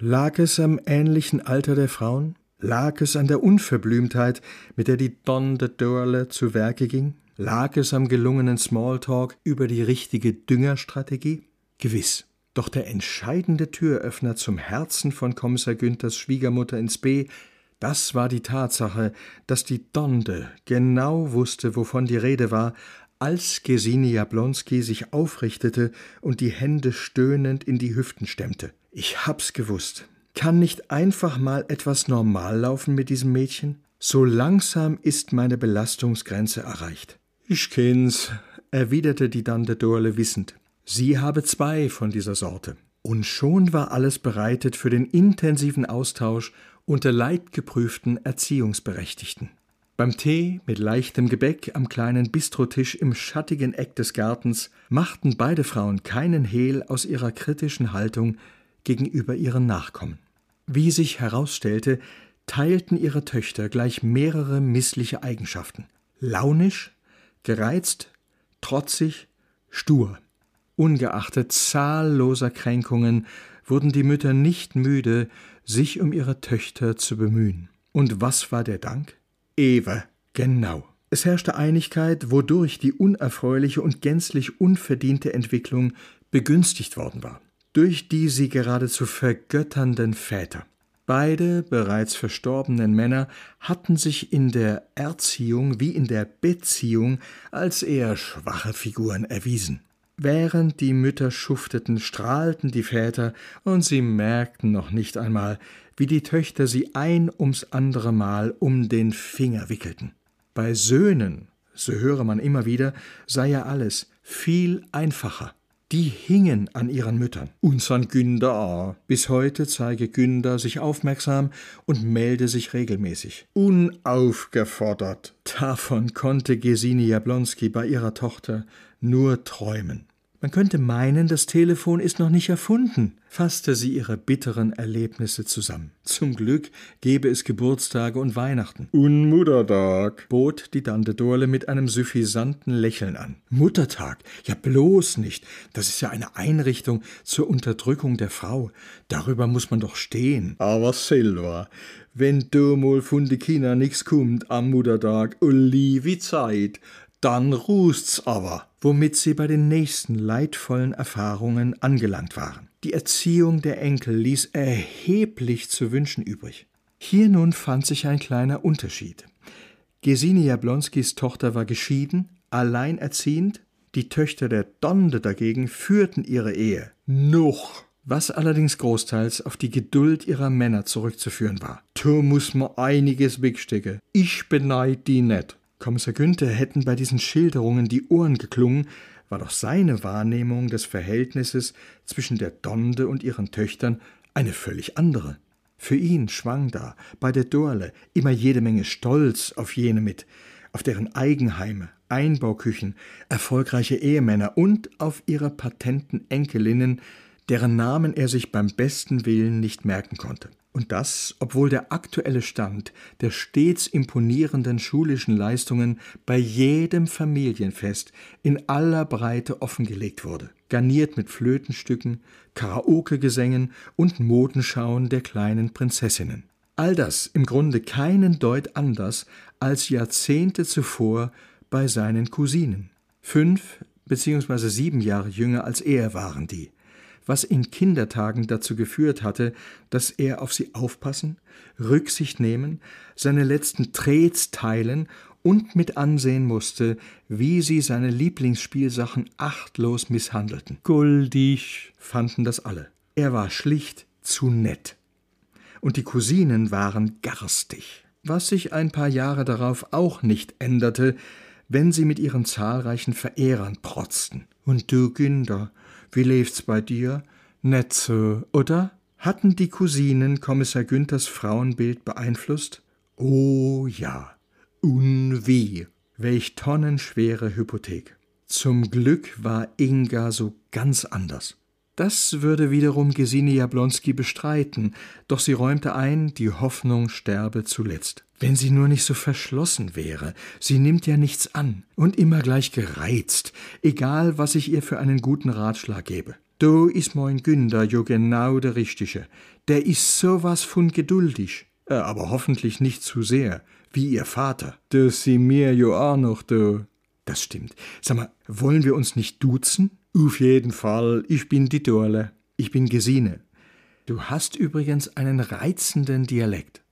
Lag es am ähnlichen Alter der Frauen? Lag es an der Unverblümtheit, mit der die Don de Dorle zu Werke ging? Lag es am gelungenen Smalltalk über die richtige Düngerstrategie? Gewiss. Doch der entscheidende Türöffner zum Herzen von Kommissar Günthers Schwiegermutter ins B, das war die Tatsache, dass die Donde genau wusste, wovon die Rede war, als Gesine Jablonski sich aufrichtete und die Hände stöhnend in die Hüften stemmte. Ich hab's gewusst. Kann nicht einfach mal etwas normal laufen mit diesem Mädchen? So langsam ist meine Belastungsgrenze erreicht. Ich kenn's, erwiderte die Tante Dorle wissend. Sie habe zwei von dieser Sorte. Und schon war alles bereitet für den intensiven Austausch unter leidgeprüften Erziehungsberechtigten. Beim Tee mit leichtem Gebäck am kleinen Bistrotisch im schattigen Eck des Gartens machten beide Frauen keinen Hehl aus ihrer kritischen Haltung gegenüber ihren Nachkommen. Wie sich herausstellte, teilten ihre Töchter gleich mehrere missliche Eigenschaften. Launisch, gereizt, trotzig, stur. Ungeachtet zahlloser Kränkungen wurden die Mütter nicht müde, sich um ihre Töchter zu bemühen. Und was war der Dank? Ewe, genau. Es herrschte Einigkeit, wodurch die unerfreuliche und gänzlich unverdiente Entwicklung begünstigt worden war. Durch die sie geradezu vergötternden Väter. Beide bereits verstorbenen Männer hatten sich in der Erziehung wie in der Beziehung als eher schwache Figuren erwiesen. Während die Mütter schufteten, strahlten die Väter, und sie merkten noch nicht einmal, wie die Töchter sie ein ums andere Mal um den Finger wickelten. Bei Söhnen, so höre man immer wieder, sei ja alles viel einfacher. Die hingen an ihren Müttern. Unsan Günder a. Bis heute zeige Günder sich aufmerksam und melde sich regelmäßig. Unaufgefordert. Davon konnte Gesine Jablonski bei ihrer Tochter nur träumen. Man könnte meinen, das Telefon ist noch nicht erfunden, fasste sie ihre bitteren Erlebnisse zusammen. Zum Glück gebe es Geburtstage und Weihnachten. Und Muttertag, bot die Tante Dorle mit einem suffisanten Lächeln an. Muttertag? Ja, bloß nicht. Das ist ja eine Einrichtung zur Unterdrückung der Frau. Darüber muss man doch stehen. Aber Silva, wenn du mal von die Kinder nix kummt am Muttertag, Olivi Zeit, dann rußt's aber, womit sie bei den nächsten leidvollen Erfahrungen angelangt waren. Die Erziehung der Enkel ließ erheblich zu wünschen übrig. Hier nun fand sich ein kleiner Unterschied. Gesine Jablonskis Tochter war geschieden, alleinerziehend, die Töchter der Donde dagegen führten ihre Ehe. Noch! Was allerdings großteils auf die Geduld ihrer Männer zurückzuführen war. Da muss man einiges wegstecken. Ich beneid die net. Kommissar Günther hätten bei diesen Schilderungen die Ohren geklungen, war doch seine Wahrnehmung des Verhältnisses zwischen der Donde und ihren Töchtern eine völlig andere. Für ihn schwang da bei der Dorle immer jede Menge Stolz auf jene mit, auf deren Eigenheime, Einbauküchen, erfolgreiche Ehemänner und auf ihre patenten Enkelinnen, deren Namen er sich beim besten Willen nicht merken konnte. Und das, obwohl der aktuelle Stand der stets imponierenden schulischen Leistungen bei jedem Familienfest in aller Breite offengelegt wurde, garniert mit Flötenstücken, Karaoke-Gesängen und Modenschauen der kleinen Prinzessinnen. All das im Grunde keinen Deut anders als Jahrzehnte zuvor bei seinen Cousinen. Fünf bzw. sieben Jahre jünger als er waren die was in Kindertagen dazu geführt hatte, dass er auf sie aufpassen, Rücksicht nehmen, seine letzten Trets teilen und mit ansehen musste, wie sie seine Lieblingsspielsachen achtlos misshandelten. Guldig fanden das alle. Er war schlicht zu nett. Und die Cousinen waren garstig, was sich ein paar Jahre darauf auch nicht änderte, wenn sie mit ihren zahlreichen Verehrern protzten. Und du, Günder, wie läuft's bei dir? Nett so, oder? Hatten die Cousinen Kommissar Günthers Frauenbild beeinflusst? Oh ja. Und? Welch tonnenschwere Hypothek. Zum Glück war Inga so ganz anders. Das würde wiederum Gesine Jablonski bestreiten, doch sie räumte ein, die Hoffnung sterbe zuletzt. Wenn sie nur nicht so verschlossen wäre, sie nimmt ja nichts an und immer gleich gereizt, egal was ich ihr für einen guten Ratschlag gebe. Du is mein Günder jo genau der Richtige. Der is sowas von geduldig, äh, aber hoffentlich nicht zu sehr, wie ihr Vater. Das sie mir jo auch noch, du. Das stimmt. Sag mal, wollen wir uns nicht duzen? Auf jeden Fall, ich bin die Dorle. Ich bin Gesine. Du hast übrigens einen reizenden Dialekt.